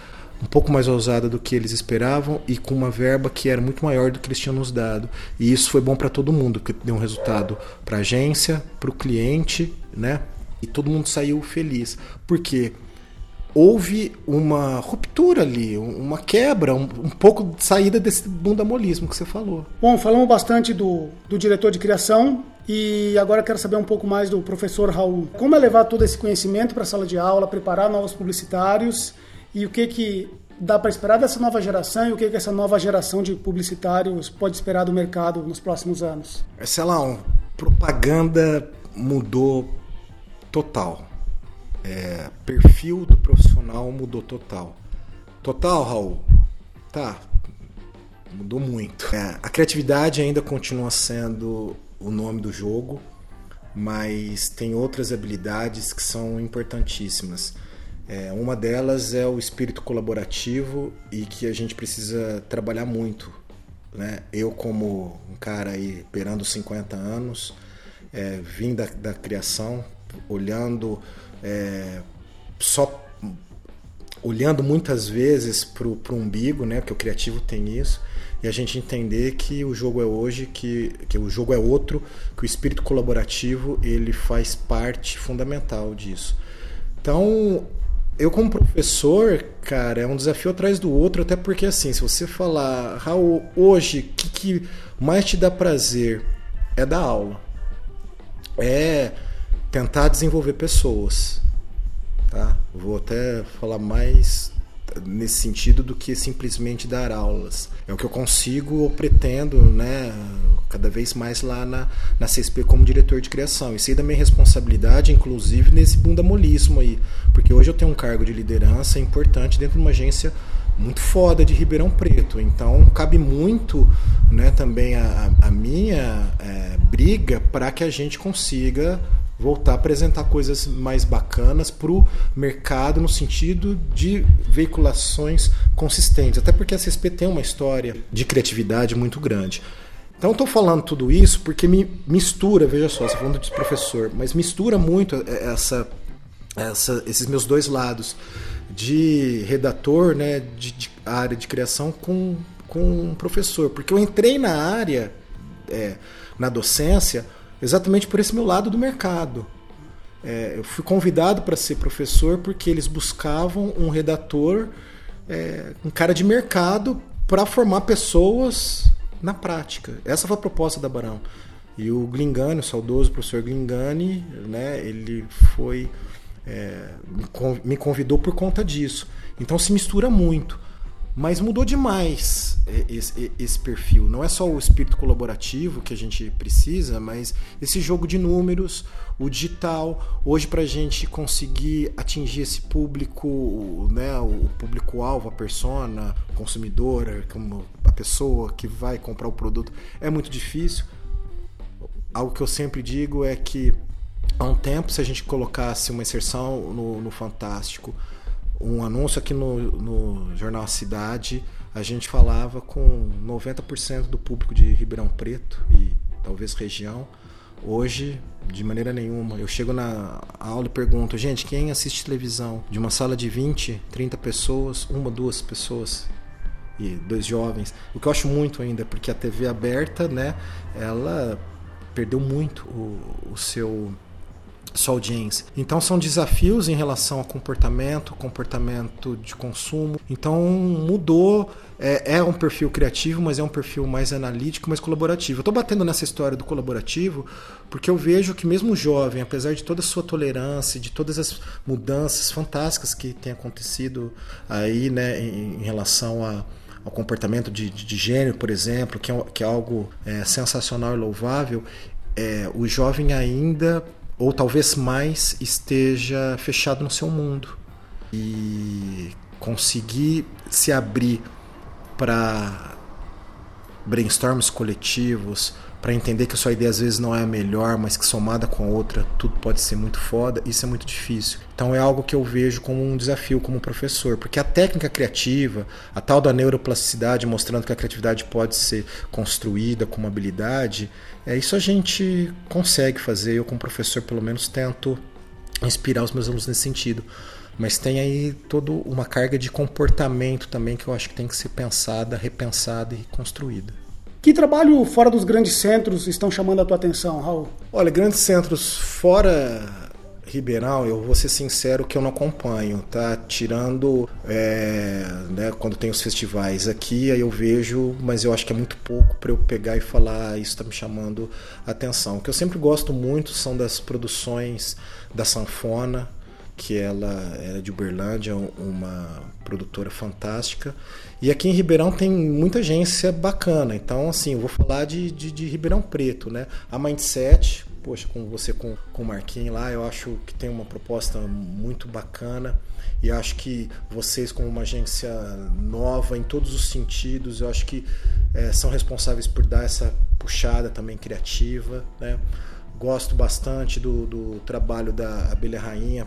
um pouco mais ousada do que eles esperavam e com uma verba que era muito maior do que eles tinham nos dado. E isso foi bom para todo mundo, porque deu um resultado para a agência, para o cliente, né? E todo mundo saiu feliz. Porque houve uma ruptura ali, uma quebra, um, um, pouco de saída desse bundamolismo que você falou. Bom, falamos bastante do, do diretor de criação e agora quero saber um pouco mais do professor Raul. Como é levar todo esse conhecimento para a sala de aula, preparar novos publicitários e o que que dá para esperar dessa nova geração e o que que essa nova geração de publicitários pode esperar do mercado nos próximos anos? Sei lá, um, propaganda mudou total. É, perfil do profissional mudou total. Total, Raul? Tá, mudou muito. É, a criatividade ainda continua sendo o nome do jogo, mas tem outras habilidades que são importantíssimas. É, uma delas é o espírito colaborativo e que a gente precisa trabalhar muito. Né? Eu, como um cara aí perando 50 anos, é, vim da, da criação, olhando é, só olhando muitas vezes para o umbigo, né? Porque o criativo tem isso e a gente entender que o jogo é hoje, que, que o jogo é outro, que o espírito colaborativo ele faz parte fundamental disso. Então eu como professor, cara, é um desafio atrás do outro, até porque assim, se você falar, Raul, hoje, o que, que mais te dá prazer é dar aula. É tentar desenvolver pessoas. Tá? Vou até falar mais nesse sentido do que simplesmente dar aulas. É o que eu consigo ou pretendo, né, cada vez mais lá na, na CSP como diretor de criação. E sei da minha responsabilidade, inclusive, nesse bundamolismo aí. Porque hoje eu tenho um cargo de liderança importante dentro de uma agência muito foda de Ribeirão Preto. Então cabe muito né, também a, a minha é, briga para que a gente consiga voltar a apresentar coisas mais bacanas para o mercado no sentido de veiculações consistentes. Até porque a CSP tem uma história de criatividade muito grande. Então estou falando tudo isso porque me mistura, veja só, você falando de professor, mas mistura muito essa essa, esses meus dois lados de redator, né, de, de área de criação com, com professor, porque eu entrei na área, é, na docência, exatamente por esse meu lado do mercado. É, eu fui convidado para ser professor porque eles buscavam um redator, é, um cara de mercado, para formar pessoas na prática. Essa foi a proposta da Barão. E o Glingani, o saudoso professor Glingani, né, ele foi é, me convidou por conta disso. Então se mistura muito. Mas mudou demais esse, esse, perfil. Não é só o espírito colaborativo que a gente precisa, mas esse jogo de números, o digital. Hoje, para a gente conseguir atingir esse público, né, o público-alvo, a persona, consumidora, a pessoa que vai comprar o produto, é muito difícil. Algo que eu sempre digo é que há um tempo, se a gente colocasse uma inserção no, no Fantástico, um anúncio aqui no, no jornal Cidade, a gente falava com 90% do público de Ribeirão Preto e talvez região. Hoje, de maneira nenhuma. Eu chego na aula e pergunto, gente, quem assiste televisão? De uma sala de 20, 30 pessoas, uma, duas pessoas e dois jovens. O que eu acho muito ainda, porque a TV aberta, né, ela perdeu muito o, o seu sua audiência. Então são desafios em relação ao comportamento, comportamento de consumo. Então mudou. É, é um perfil criativo, mas é um perfil mais analítico, mais colaborativo. Eu estou batendo nessa história do colaborativo porque eu vejo que mesmo o jovem, apesar de toda a sua tolerância, de todas as mudanças fantásticas que têm acontecido aí, né, em, em relação a ao comportamento de, de, de, gênero, por exemplo, que é, que é algo é, sensacional e louvável, é, o jovem ainda ou talvez mais, esteja fechado no seu mundo. E conseguir se abrir para brainstorms coletivos, para entender que a sua ideia às vezes não é a melhor, mas que somada com a outra tudo pode ser muito foda, isso é muito difícil. Então é algo que eu vejo como um desafio como professor, porque a técnica criativa, a tal da neuroplasticidade, mostrando que a criatividade pode ser construída como habilidade, é isso a gente consegue fazer. Eu como professor pelo menos tento inspirar os meus alunos nesse sentido. Mas tem aí toda uma carga de comportamento também que eu acho que tem que ser pensada, repensada e construída. Que trabalho fora dos grandes centros estão chamando a tua atenção, Raul? Olha, grandes centros fora Ribeirão, eu vou ser sincero que eu não acompanho, tá? Tirando é, né, quando tem os festivais aqui, aí eu vejo, mas eu acho que é muito pouco para eu pegar e falar, isso está me chamando a atenção. O que eu sempre gosto muito são das produções da Sanfona, que ela era de Uberlândia, uma produtora fantástica. E aqui em Ribeirão tem muita agência bacana. Então, assim, eu vou falar de, de, de Ribeirão Preto, né? A Mindset, poxa, com você, com, com o Marquinhos lá, eu acho que tem uma proposta muito bacana. E acho que vocês, como uma agência nova em todos os sentidos, eu acho que é, são responsáveis por dar essa puxada também criativa, né? Gosto bastante do, do trabalho da Abelha Rainha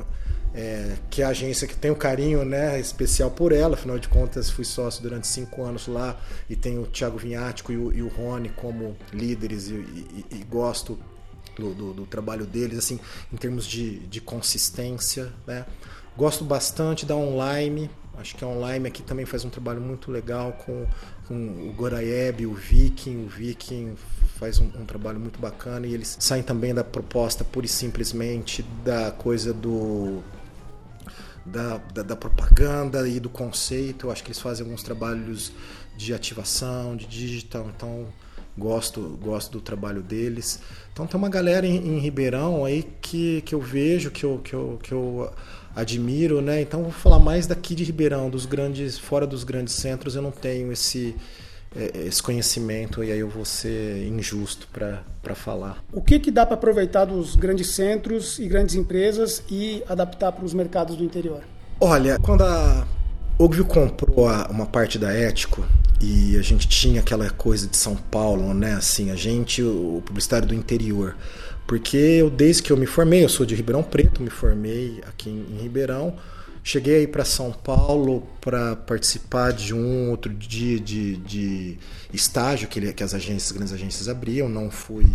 é, que é a agência que tem um carinho né, especial por ela, afinal de contas fui sócio durante cinco anos lá e tenho o Thiago Vinhático e o, e o Rony como líderes e, e, e gosto do, do, do, trabalho deles, assim, em termos de, de consistência. Né? Gosto bastante da online, acho que a online aqui também faz um trabalho muito legal com, com o Goraieb, o Viking, o Viking faz um, um, trabalho muito bacana e eles saem também da proposta pura e simplesmente da coisa do da, da, da, propaganda e do conceito. Eu acho que eles fazem alguns trabalhos de ativação, de digital, então gosto, gosto do trabalho deles. Então tem uma galera em, em Ribeirão aí que, que eu vejo, que eu, que, eu, que eu admiro, né? Então vou falar mais daqui de Ribeirão, dos grandes, fora dos grandes centros, eu não tenho esse esse conhecimento e aí eu vou ser injusto para falar. O que, que dá para aproveitar dos grandes centros e grandes empresas e adaptar para os mercados do interior? Olha, quando a Ogvio comprou a, uma parte da Ético e a gente tinha aquela coisa de São Paulo, né? Assim, a gente, o publicitário do interior. Porque eu, desde que eu me formei, eu sou de Ribeirão Preto, me formei aqui em, em Ribeirão Cheguei aí para São Paulo para participar de um outro dia de, de estágio que, que as agências, as grandes agências abriam. Não fui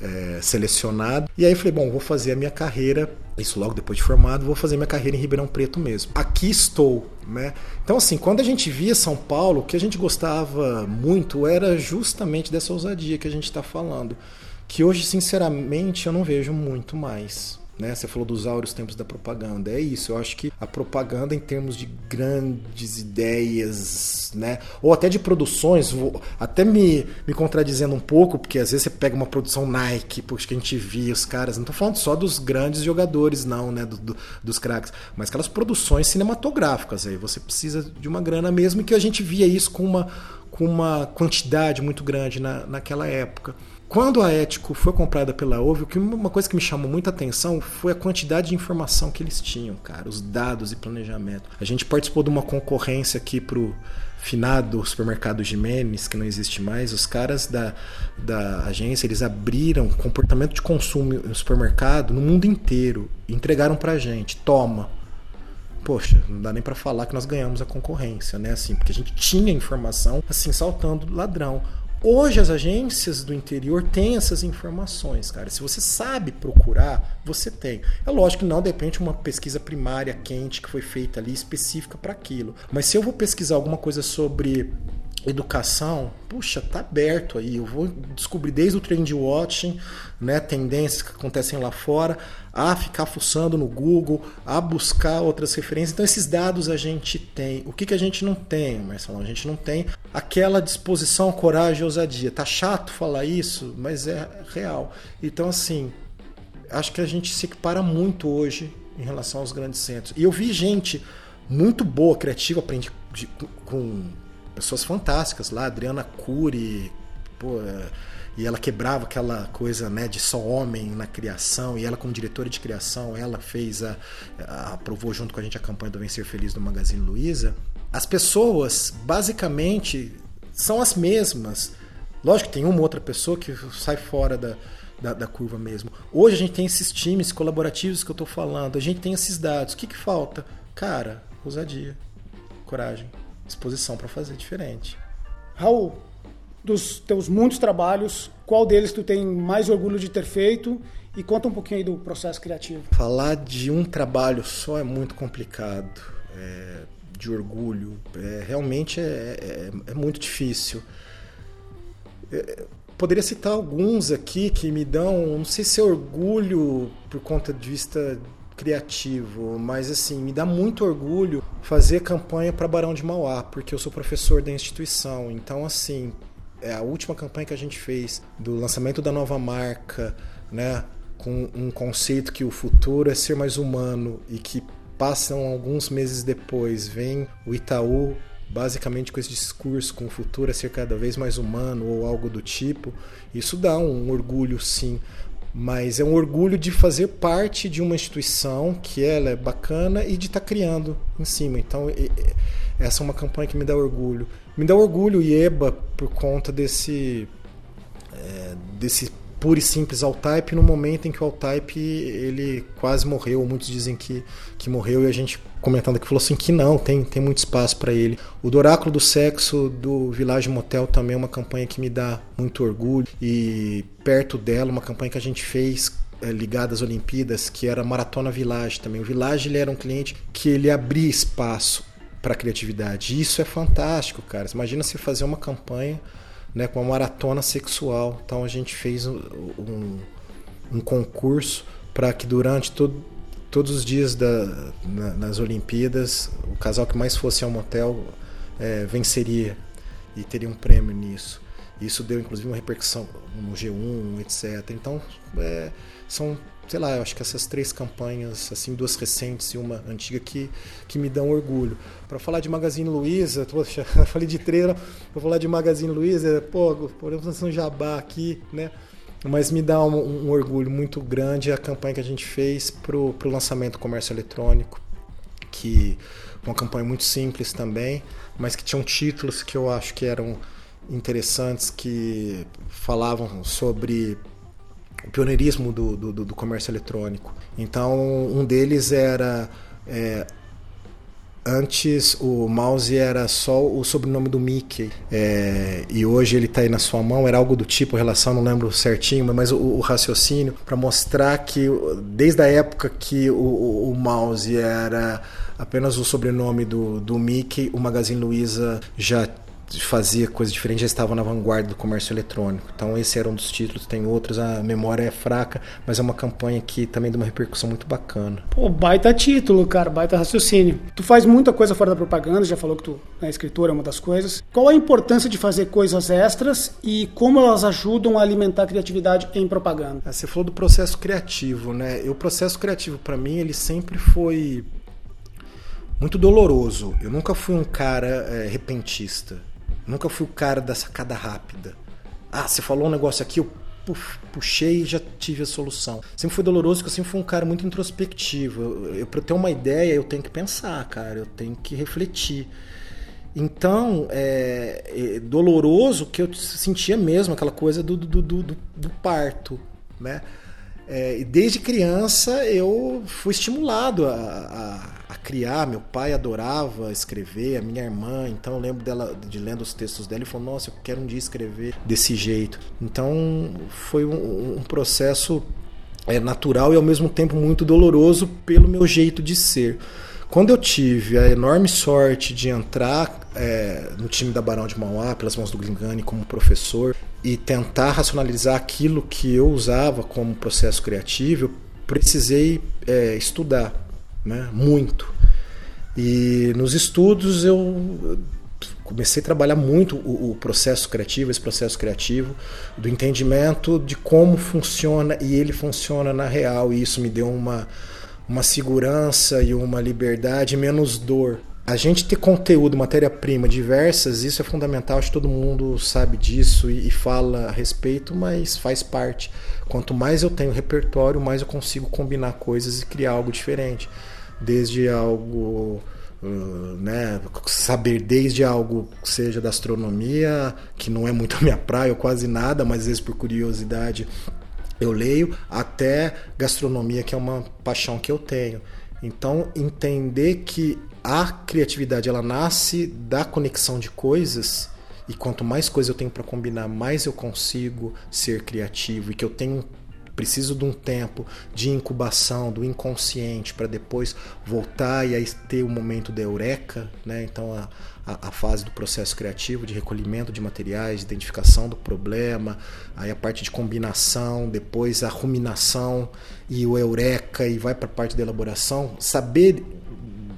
é, selecionado. E aí falei, bom, vou fazer a minha carreira, isso logo depois de formado, vou fazer minha carreira em Ribeirão Preto mesmo. Aqui estou, né? Então assim, quando a gente via São Paulo, o que a gente gostava muito era justamente dessa ousadia que a gente está falando, que hoje sinceramente eu não vejo muito mais. Né? Você falou dos áureos tempos da propaganda. É isso. Eu acho que a propaganda, em termos de grandes ideias, né? ou até de produções, vou até me, me contradizendo um pouco, porque às vezes você pega uma produção Nike, porque a gente via os caras. Não estou falando só dos grandes jogadores, não, né? Do, do, dos craques, mas aquelas produções cinematográficas. Aí você precisa de uma grana mesmo, e que a gente via isso com uma, com uma quantidade muito grande na, naquela época. Quando a Ético foi comprada pela Ovo, uma coisa que me chamou muita atenção foi a quantidade de informação que eles tinham, cara, os dados e planejamento. A gente participou de uma concorrência aqui pro finado supermercado Jimenez, que não existe mais, os caras da, da agência, eles abriram comportamento de consumo no supermercado no mundo inteiro entregaram pra gente, toma. Poxa, não dá nem para falar que nós ganhamos a concorrência, né? Assim, porque a gente tinha informação assim saltando ladrão. Hoje as agências do interior têm essas informações, cara. Se você sabe procurar, você tem. É lógico que não depende de uma pesquisa primária quente que foi feita ali específica para aquilo. Mas se eu vou pesquisar alguma coisa sobre educação, puxa, tá aberto aí. Eu vou descobrir desde o trend watching, né, tendências que acontecem lá fora, a ficar fuçando no Google, a buscar outras referências. Então esses dados a gente tem. O que, que a gente não tem, Marcelo? A gente não tem aquela disposição, coragem ousadia. Tá chato falar isso, mas é real. Então assim, acho que a gente se equipara muito hoje em relação aos grandes centros. E eu vi gente muito boa, criativa, aprendi com pessoas fantásticas lá, Adriana Cury, pô, e ela quebrava aquela coisa né, de só homem na criação, e ela como diretora de criação, ela fez a, a aprovou junto com a gente a campanha do Vencer Feliz do Magazine Luiza. As pessoas basicamente são as mesmas. Lógico que tem uma outra pessoa que sai fora da, da, da, curva mesmo. Hoje a gente tem esses times colaborativos que eu estou falando, a gente tem esses dados. O que, que falta? Cara, ousadia, coragem disposição para fazer diferente. Raul, dos teus muitos trabalhos, qual deles tu tem mais orgulho de ter feito? E conta um pouquinho aí do processo criativo. Falar de um trabalho só é muito complicado, é, de orgulho. É, realmente é, é, é muito difícil. É, poderia citar alguns aqui que me dão, não sei se é orgulho por conta de vista criativo, mas assim, me dá muito orgulho fazer campanha para Barão de Mauá, porque eu sou professor da instituição. Então, assim, é a última campanha que a gente fez do lançamento da nova marca, né, com um conceito que o futuro é ser mais humano e que passam alguns meses depois, vem o Itaú basicamente com esse discurso com o futuro é ser cada vez mais humano ou algo do tipo, isso dá um orgulho sim mas é um orgulho de fazer parte de uma instituição que ela é bacana e de estar tá criando em cima. Então, essa é uma campanha que me dá orgulho. Me dá orgulho IEBA por conta desse é, desse puro e simples Altype no momento em que o Altype ele quase morreu, muitos dizem que, que morreu e a gente comentando aqui falou assim que não, tem, tem muito espaço para ele. O do Oráculo do Sexo do Village Motel também é uma campanha que me dá muito orgulho e perto dela uma campanha que a gente fez é, ligada às Olimpíadas, que era Maratona Village também. O Village ele era um cliente que ele abria espaço para criatividade. E isso é fantástico, cara. Imagina você fazer uma campanha né, com uma maratona sexual. Então a gente fez um, um, um concurso para que durante todo, todos os dias da, na, nas Olimpíadas o casal que mais fosse ao motel é, venceria e teria um prêmio nisso. Isso deu inclusive uma repercussão no G1, etc. Então é, são sei lá, eu acho que essas três campanhas, assim, duas recentes e uma antiga, que, que me dão orgulho. Para falar de Magazine Luiza, poxa, *laughs* falei de treino, vou falar de Magazine Luiza, pô, podemos um jabá aqui, né? Mas me dá um, um, orgulho muito grande a campanha que a gente fez para o lançamento do comércio eletrônico, que uma campanha muito simples também, mas que tinham títulos que eu acho que eram interessantes, que falavam sobre o pioneirismo do, do, do, comércio eletrônico. Então, um deles era é, Antes o mouse era só o sobrenome do Mickey é, e hoje ele está aí na sua mão. Era algo do tipo, relação, não lembro certinho, mas o, o raciocínio para mostrar que desde a época que o, o, o mouse era apenas o sobrenome do, do Mickey, o Magazine Luiza já fazia coisa diferente, já estava na vanguarda do comércio eletrônico. Então esse era um dos títulos, tem outros, a memória é fraca, mas é uma campanha que também deu uma repercussão muito bacana. Pô, baita título, cara, baita raciocínio. Tu faz muita coisa fora da propaganda, já falou que tu é escritor, é uma das coisas. Qual a importância de fazer coisas extras e como elas ajudam a alimentar a criatividade em propaganda? Ah, você falou do processo criativo, né? E o processo criativo para mim ele sempre foi muito doloroso. Eu nunca fui um cara é, repentista. Nunca fui o cara da sacada rápida. Ah, você falou um negócio aqui, eu puxei e já tive a solução. Sempre foi doloroso porque eu sempre fui um cara muito introspectivo. Eu, eu para ter uma ideia, eu tenho que pensar, cara, eu tenho que refletir. Então, é, é doloroso que eu sentia mesmo aquela coisa do, do, do, do, do parto, né? É, desde criança eu fui estimulado a, a, a, criar. Meu pai adorava escrever, a minha irmã. Então eu lembro dela de lendo os textos dela e falou: Nossa, eu quero um dia escrever desse jeito. Então foi um, um processo é, natural e ao mesmo tempo muito doloroso pelo meu jeito de ser. Quando eu tive a enorme sorte de entrar é, no time da Barão de Mauá, pelas mãos do Glingani, como professor, e tentar racionalizar aquilo que eu usava como processo criativo, eu precisei é, estudar né, muito. E nos estudos eu comecei a trabalhar muito o, o, processo criativo, esse processo criativo, do entendimento de como funciona e ele funciona na real, e isso me deu uma uma segurança e uma liberdade, menos dor. A gente ter conteúdo, matéria-prima diversas, isso é fundamental, acho que todo mundo sabe disso e, e fala a respeito, mas faz parte. Quanto mais eu tenho repertório, mais eu consigo combinar coisas e criar algo diferente. Desde algo Uh, né, saber desde algo que seja da astronomia, que não é muito a minha praia, ou quase nada, mas às vezes por curiosidade eu leio até gastronomia, que é uma paixão que eu tenho. Então, entender que a criatividade ela nasce da conexão de coisas e quanto mais coisa eu tenho para combinar, mais eu consigo ser criativo e que eu tenho preciso de um tempo de incubação do inconsciente para depois voltar e aí ter o momento da eureka, né? Então a, a, a, fase do processo criativo de recolhimento de materiais, de identificação do problema, aí a parte de combinação, depois a ruminação e o eureka e vai para a parte da elaboração, saber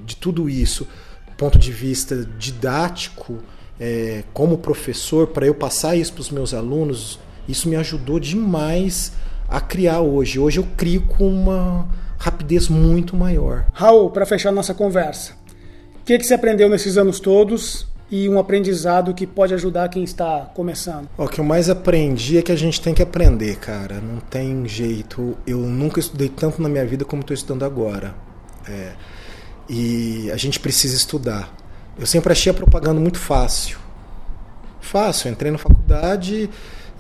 de tudo isso, ponto de vista didático, é, como professor, para eu passar isso para os meus alunos, isso me ajudou demais a criar hoje. Hoje eu crio com uma rapidez muito maior. Raul, para fechar nossa conversa, o que, que você aprendeu nesses anos todos e um aprendizado que pode ajudar quem está começando? O que eu mais aprendi é que a gente tem que aprender, cara. Não tem jeito. Eu nunca estudei tanto na minha vida como estou estudando agora. É, e a gente precisa estudar. Eu sempre achei a propaganda muito fácil. Fácil, entrei na faculdade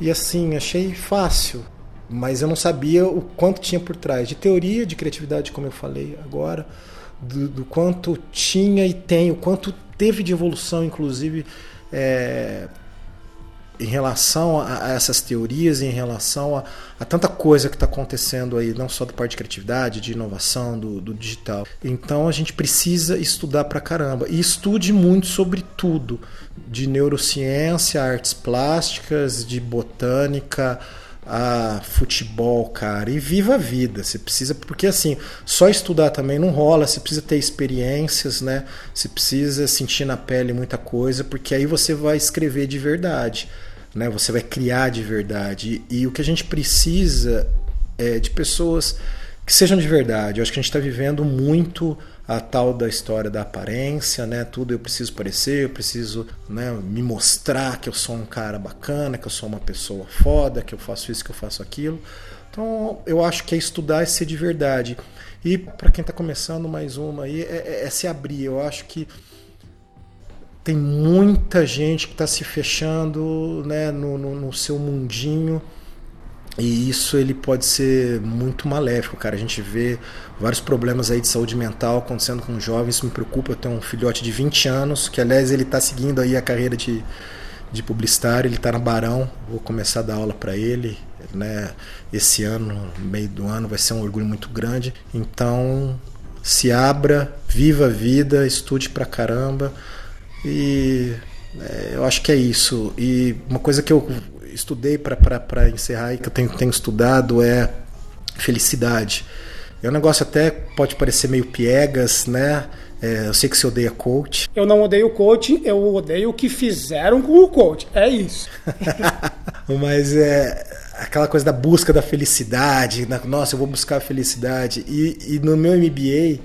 e assim, achei fácil mas eu não sabia o quanto tinha por trás de teoria, de criatividade, como eu falei agora, do, do quanto tinha e tem, o quanto teve de evolução, inclusive, é, em relação a, a, essas teorias, em relação a, a tanta coisa que está acontecendo aí, não só da parte de criatividade, de inovação, do, do digital. Então a gente precisa estudar pra caramba. E estude muito sobre tudo, de neurociência, artes plásticas, de botânica a futebol, cara, e viva a vida. Você precisa, porque assim, só estudar também não rola, você precisa ter experiências, né? Você precisa sentir na pele muita coisa, porque aí você vai escrever de verdade, né? Você vai criar de verdade. E, o que a gente precisa é de pessoas que sejam de verdade. Eu acho que a gente está vivendo muito a tal da história da aparência, né? Tudo eu preciso parecer, eu preciso né, me mostrar que eu sou um cara bacana, que eu sou uma pessoa foda, que eu faço isso, que eu faço aquilo. Então eu acho que é estudar e ser de verdade. E para quem está começando mais uma aí, é, é, é se abrir. Eu acho que tem muita gente que está se fechando né, no, no, no seu mundinho E isso ele pode ser muito maléfico, cara. A gente vê vários problemas aí de saúde mental acontecendo com jovens, isso me preocupa. Eu tenho um filhote de 20 anos, que aliás ele está seguindo aí a carreira de, de publicitário, ele está na Barão, vou começar a dar aula para ele, né? Esse ano, no meio do ano, vai ser um orgulho muito grande. Então, se abra, viva a vida, estude pra caramba e é, eu acho que é isso. E uma coisa que eu estudei para encerrar e que eu tenho, tenho estudado é felicidade. É um negócio até pode parecer meio piegas, né? É, eu sei que você odeia coach. Eu não odeio coach, eu odeio o que fizeram com o coach. É isso. *laughs* Mas é aquela coisa da busca da felicidade. Nossa, eu vou buscar a felicidade. E, e no meu MBA,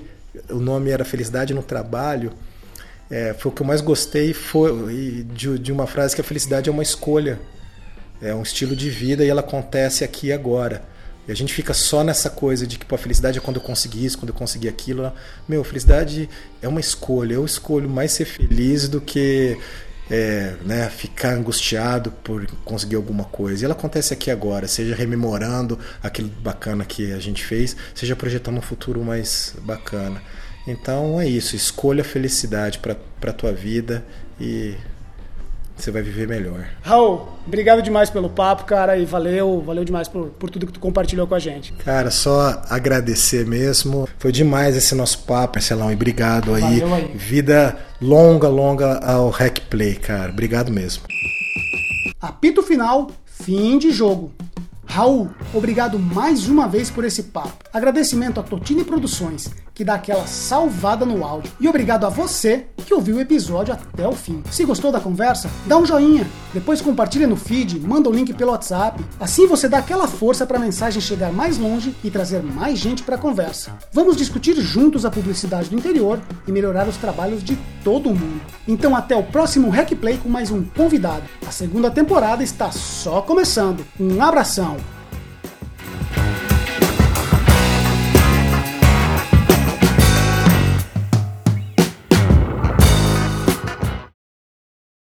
o nome era Felicidade no Trabalho. É, foi o que eu mais gostei foi de, de uma frase que a felicidade é uma escolha é um estilo de vida e ela acontece aqui e agora. E a gente fica só nessa coisa de que pô, a felicidade é quando eu consegui isso, quando eu consegui aquilo. Meu, felicidade é uma escolha. Eu escolho mais ser feliz do que é, né, ficar angustiado por conseguir alguma coisa. E ela acontece aqui agora, seja rememorando aquilo bacana que a gente fez, seja projetando um futuro mais bacana. Então é isso, escolha a felicidade para a tua vida e você vai viver melhor. Raul, obrigado demais pelo papo, cara, e valeu, valeu demais por, por tudo que tu compartilhou com a gente. Cara, só agradecer mesmo. Foi demais esse nosso papo, Marcelão, e obrigado aí. aí. Vida longa, longa ao Hack Play, cara. Obrigado mesmo. Apito final, fim de jogo. Raul, obrigado mais uma vez por esse papo. Agradecimento a Totini Produções que dá aquela salvada no áudio. E obrigado a você que ouviu o episódio até o fim. Se gostou da conversa, dá um joinha, depois compartilha no feed, manda o link pelo WhatsApp. Assim você dá aquela força para a mensagem chegar mais longe e trazer mais gente para a conversa. Vamos discutir juntos a publicidade do interior e melhorar os trabalhos de todo mundo. Então até o próximo Hack Play com mais um convidado. A segunda temporada está só começando. Um abração.